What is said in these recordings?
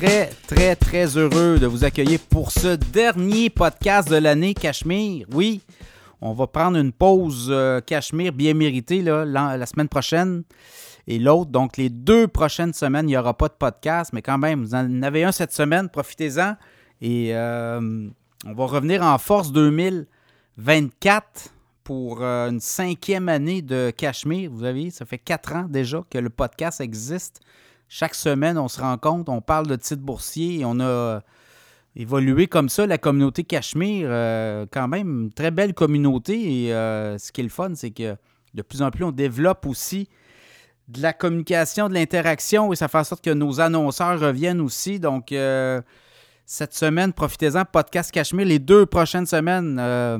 très, très, très heureux de vous accueillir pour ce dernier podcast de l'année Cachemire. Oui, on va prendre une pause euh, Cachemire bien méritée là, la, semaine prochaine et l'autre. Donc, les deux prochaines semaines, il n'y aura pas de podcast, mais quand même, vous en avez un cette semaine, profitez-en. Et euh, on va revenir en force 2024 pour euh, une cinquième année de Cachemire. Vous avez, ça fait quatre ans déjà que le podcast existe. Chaque semaine, on se rencontre, on parle de titres boursiers et on a évolué comme ça la communauté Cachemire. euh, quand même, une très belle communauté. Et euh, ce qui est le fun, c'est que de plus en plus, on développe aussi de la communication, de l'interaction et ça fait en sorte que nos annonceurs reviennent aussi. Donc, euh, cette semaine, profitez-en, podcast Cachemire. Les deux prochaines semaines, euh,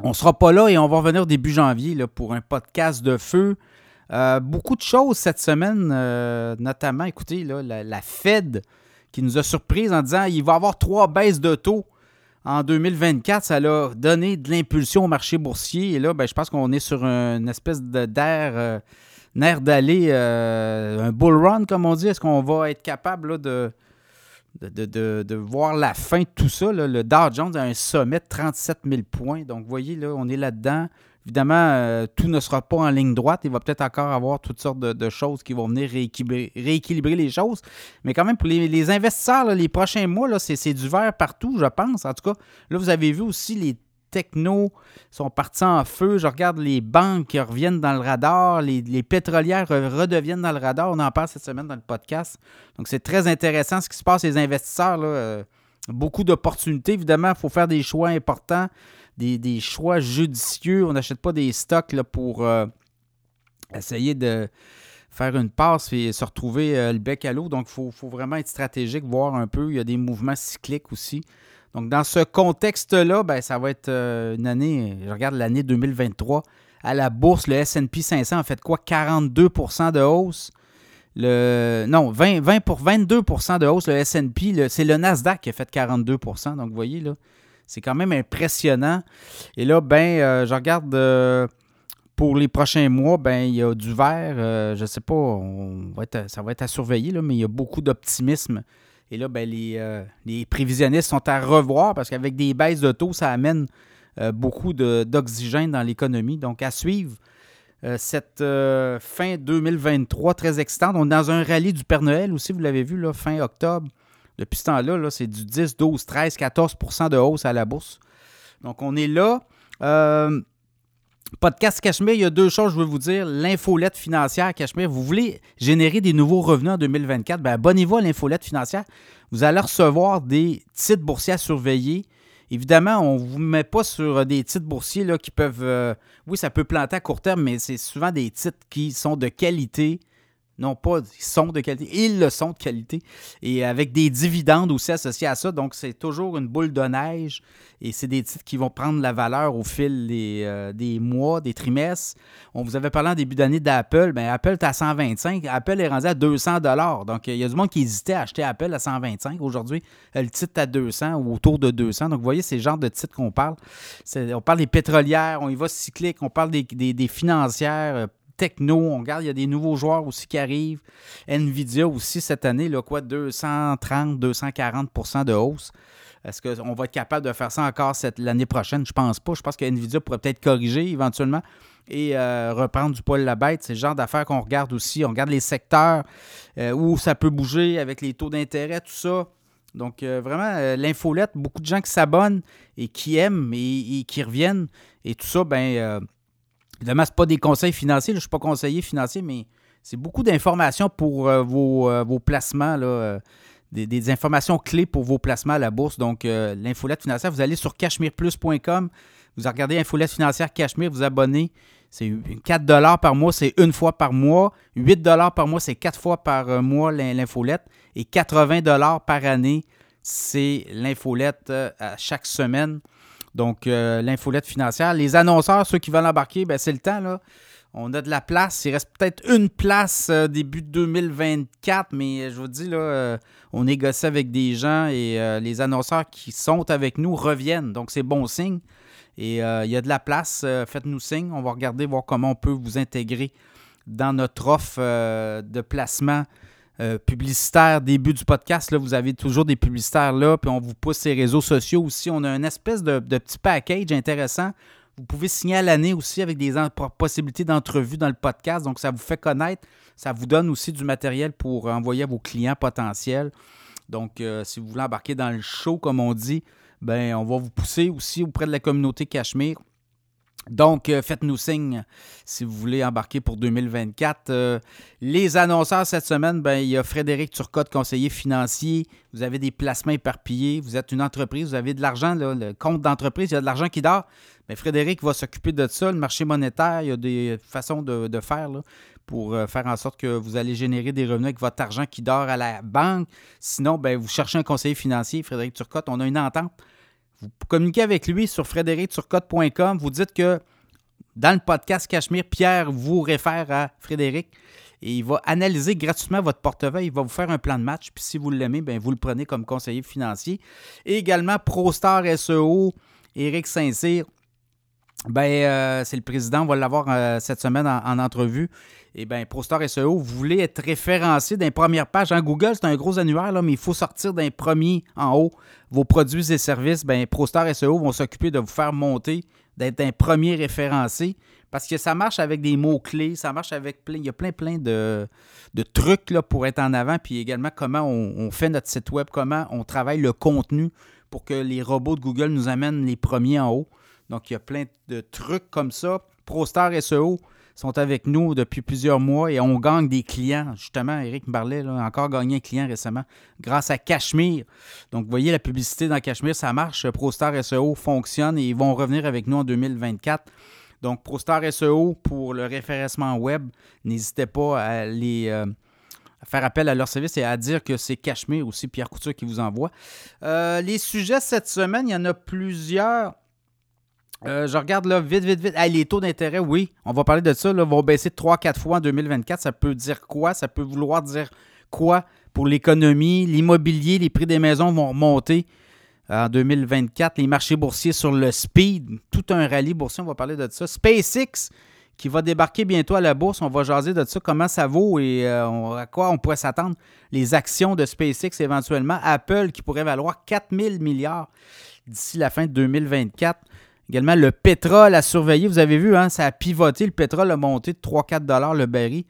on ne sera pas là et on va revenir début janvier là, pour un podcast de feu. Euh, beaucoup de choses cette semaine, euh, notamment, écoutez, la, Fed qui nous a surpris en disant qu'il va y avoir trois baisses de taux en 2024. Ça a donné de l'impulsion au marché boursier. Et là, ben, je pense qu'on est sur une espèce d'air euh, nerf d'aller, un bull run, comme on dit. Est-ce qu'on va être capable de, voir la fin de tout ça? Le Dow Jones a un sommet de 37 000 points. Donc, vous voyez, là, on est là-dedans. Évidemment, euh, tout ne sera pas en ligne droite. Il va peut-être encore avoir toutes sortes de, choses qui vont venir rééquilibrer, les choses. Mais quand même, pour les, investisseurs, les prochains mois, c'est, du vert partout, je pense. En tout cas, là, vous avez vu aussi les technos sont partis en feu. Je regarde les banques qui reviennent dans le radar, les, pétrolières re- redeviennent dans le radar. On en parle cette semaine dans le podcast. Donc, c'est très intéressant ce qui se passe, les investisseurs. Là, euh, beaucoup d'opportunités. Évidemment, il faut faire des choix importants, des, choix judicieux. On n'achète pas des stocks là, pour euh, essayer de faire une passe et se retrouver euh, le bec à l'eau. Donc, il faut, faut vraiment être stratégique, voir un peu. Il y a des mouvements cycliques aussi. Donc, dans ce contexte-là, ben, ça va être euh, une année, je regarde l'année 2023. À la bourse, le SP 500 a fait quoi? 42% de hausse. Non, 20, 20 pour 22% de hausse, le S&P. C'est le Nasdaq qui a fait 42% Donc, vous voyez, là, c'est quand même impressionnant. Et là, ben, euh, je regarde euh, pour les prochains mois, ben, il y a du vert. euh, je ne sais pas, ça va être à surveiller, mais il y a beaucoup d'optimisme. Et là, ben, les, prévisionnistes sont à revoir parce qu'avec des baisses de taux, ça amène beaucoup d'oxygène dans l'économie. Donc, à suivre euh, cette euh, fin 2023 très excitante. On est dans un rallye du Père Noël aussi, vous l'avez vu, là, fin octobre. Depuis ce temps-là, là, c'est du 10, 12, 13, 14% de hausse à la bourse. Donc, on est là. Euh, Podcast Cachemire, il y a deux choses, je veux vous dire. L'infolette financière Cachemire, vous voulez générer des nouveaux revenus en 2024, ben abonnez-vous à l'infolette financière. Vous allez recevoir des titres boursiers à surveiller. Évidemment, on ne vous met pas sur des titres boursiers qui peuvent. euh, oui, ça peut planter à court terme, mais c'est souvent des titres qui sont de qualité. Non pas, ils sont de qualité, ils le sont de qualité. Et avec des dividendes aussi associés à ça. Donc, c'est toujours une boule de neige. Et c'est des titres qui vont prendre la valeur au fil des, euh, mois, des trimestres. On vous avait parlé en début d'année d'Apple. Ben, Apple est à 125. Apple est rendu à 200 Donc, il y a du monde qui hésitait à acheter Apple à 125. Aujourd'hui, le titre est à 200 ou autour de 200. Donc, vous voyez, c'est le genre de titre qu'on parle. On parle des pétrolières, on y va cyclique, on parle des financières, euh, techno. On regarde, il y a des nouveaux joueurs aussi qui arrivent. Nvidia aussi cette année, là, quoi, 230, 240% de hausse. Est-ce qu'on va être capable de faire ça encore l'année prochaine? Je pense pas. Je pense que Nvidia pourrait peut-être corriger éventuellement et euh, reprendre du poil la bête. C'est le genre d'affaires qu'on regarde aussi. On regarde les secteurs euh, où ça peut bouger avec les taux d'intérêt, tout ça. Donc, euh, vraiment, euh, l'infolette, beaucoup de gens qui s'abonnent et qui aiment et, et qui reviennent. Et tout ça, ben, évidemment, ce pas des conseils financiers. là. je ne suis pas conseiller financier, mais c'est beaucoup d'informations pour euh, vos, euh, vos placements, là, euh, des, des informations clés pour vos placements à la bourse. Donc, l'infolette financière, vous allez sur cachemireplus.com, vous regardez Infolette financière Cachemire, vous abonnez. C'est 4 par mois, c'est une fois par mois. 8 par mois, c'est quatre fois par mois l'in- l'infolette. Et 80 par année, c'est l'infolette à chaque semaine. Donc, euh, l'infolette financière. Les annonceurs, ceux qui veulent embarquer, ben, c'est le temps. On a de la place. Il reste peut-être une place euh, début 2024, mais euh, je vous dis, euh, on négocie avec des gens et les annonceurs qui sont avec nous reviennent. Donc, c'est bon signe. Et il y a de la place. Faites-nous signe. On va regarder, voir comment on peut vous intégrer dans notre offre de placement euh, publicitaires, début du podcast, là, vous avez toujours des publicitaires là, puis on vous pousse ces réseaux sociaux aussi. On a une espèce de, petit package intéressant. Vous pouvez signer à l'année aussi avec des possibilités d'entrevue dans le podcast. Donc, ça vous fait connaître. Ça vous donne aussi du matériel pour envoyer à vos clients potentiels. Donc, euh, si vous voulez embarquer dans le show, comme on dit, ben, on va vous pousser aussi auprès de la communauté Cachemire. Donc, euh, faites-nous signe si vous voulez embarquer pour 2024. Euh, les annonceurs cette semaine, ben, il y a Frédéric Turcotte, conseiller financier. Vous avez des placements éparpillés. Vous êtes une entreprise, vous avez de l'argent, le compte d'entreprise, il y a de l'argent qui dort. Mais Frédéric va s'occuper de ça. Le marché monétaire, il y a des façons de, faire pour euh, faire en sorte que vous allez générer des revenus avec votre argent qui dort à la banque. Sinon, ben, vous cherchez un conseiller financier, Frédéric Turcotte. On a une entente vous communiquez avec lui sur frédéricturcotte.com. Vous dites que dans le podcast Cachemire, Pierre vous réfère à Frédéric et il va analyser gratuitement votre portefeuille. Il va vous faire un plan de match. Puis si vous l'aimez, bien, vous le prenez comme conseiller financier. Et également, ProStar SEO, Éric Saint-Cyr. Ben, euh, c'est le président, on va l'avoir euh, cette semaine en entrevue eh bien, ProStar SEO, vous voulez être référencé dans les pages. En Google, c'est un gros annuaire, là, mais il faut sortir d'un premier en haut vos produits et services. Bien, ProStar SEO vont s'occuper de vous faire monter, d'être un premier référencé. Parce que ça marche avec des mots-clés, ça marche avec plein. Il y a plein, plein de, trucs là, pour être en avant. Puis également, comment on fait notre site web, comment on travaille le contenu pour que les robots de Google nous amènent les premiers en haut. Donc, il y a plein de trucs comme ça. ProStar SEO, sont avec nous depuis plusieurs mois et on gagne des clients. Justement, Eric parlait, a encore gagné un client récemment grâce à Cachemire. Donc, vous voyez, la publicité dans Cachemire, ça marche. ProStar SEO fonctionne et ils vont revenir avec nous en 2024. Donc, ProStar SEO pour le référencement web, n'hésitez pas à les. Euh, faire appel à leur service et à dire que c'est Cachemire aussi, Pierre Couture qui vous envoie. Euh, les sujets cette semaine, il y en a plusieurs. Euh, je regarde là, vite, vite, vite. les taux d'intérêt, oui, on va parler de ça. Là, vont baisser 3-4 fois en 2024. Ça peut dire quoi? Ça peut vouloir dire quoi pour l'économie? L'immobilier, les prix des maisons vont remonter en 2024. Les marchés boursiers sur le speed, tout un rallye boursier, on va parler de ça. SpaceX qui va débarquer bientôt à la bourse. On va jaser de ça, comment ça vaut et euh, à quoi on pourrait s'attendre. Les actions de SpaceX éventuellement. Apple qui pourrait valoir 4 000 milliards d'ici la fin de 2024. Également, le pétrole à surveiller. Vous avez vu, hein, ça a pivoté. Le pétrole a monté de 3-4 le baril.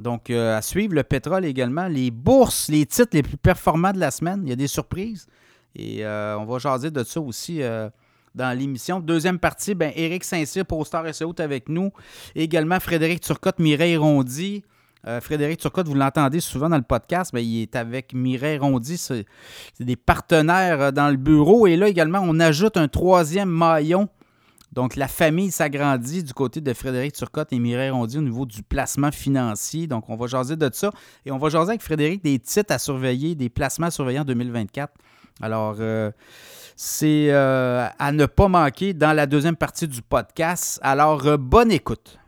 Donc, euh, à suivre, le pétrole également. Les bourses, les titres les plus performants de la semaine. Il y a des surprises. Et euh, on va jaser de ça aussi euh, dans l'émission. Deuxième partie, ben, Éric Saint-Cyr, Star SEO, est avec nous. également, Frédéric Turcotte, Mireille Rondy. Frédéric Turcotte, vous l'entendez souvent dans le podcast, mais il est avec Mireille Rondy. C'est des partenaires dans le bureau. Et là également, on ajoute un troisième maillon. Donc, la famille s'agrandit du côté de Frédéric Turcotte et Mireille Rondy au niveau du placement financier. Donc, on va jaser de ça. Et on va jaser avec Frédéric des titres à surveiller, des placements à surveiller en 2024. Alors, euh, c'est à ne pas manquer dans la deuxième partie du podcast. Alors, bonne écoute.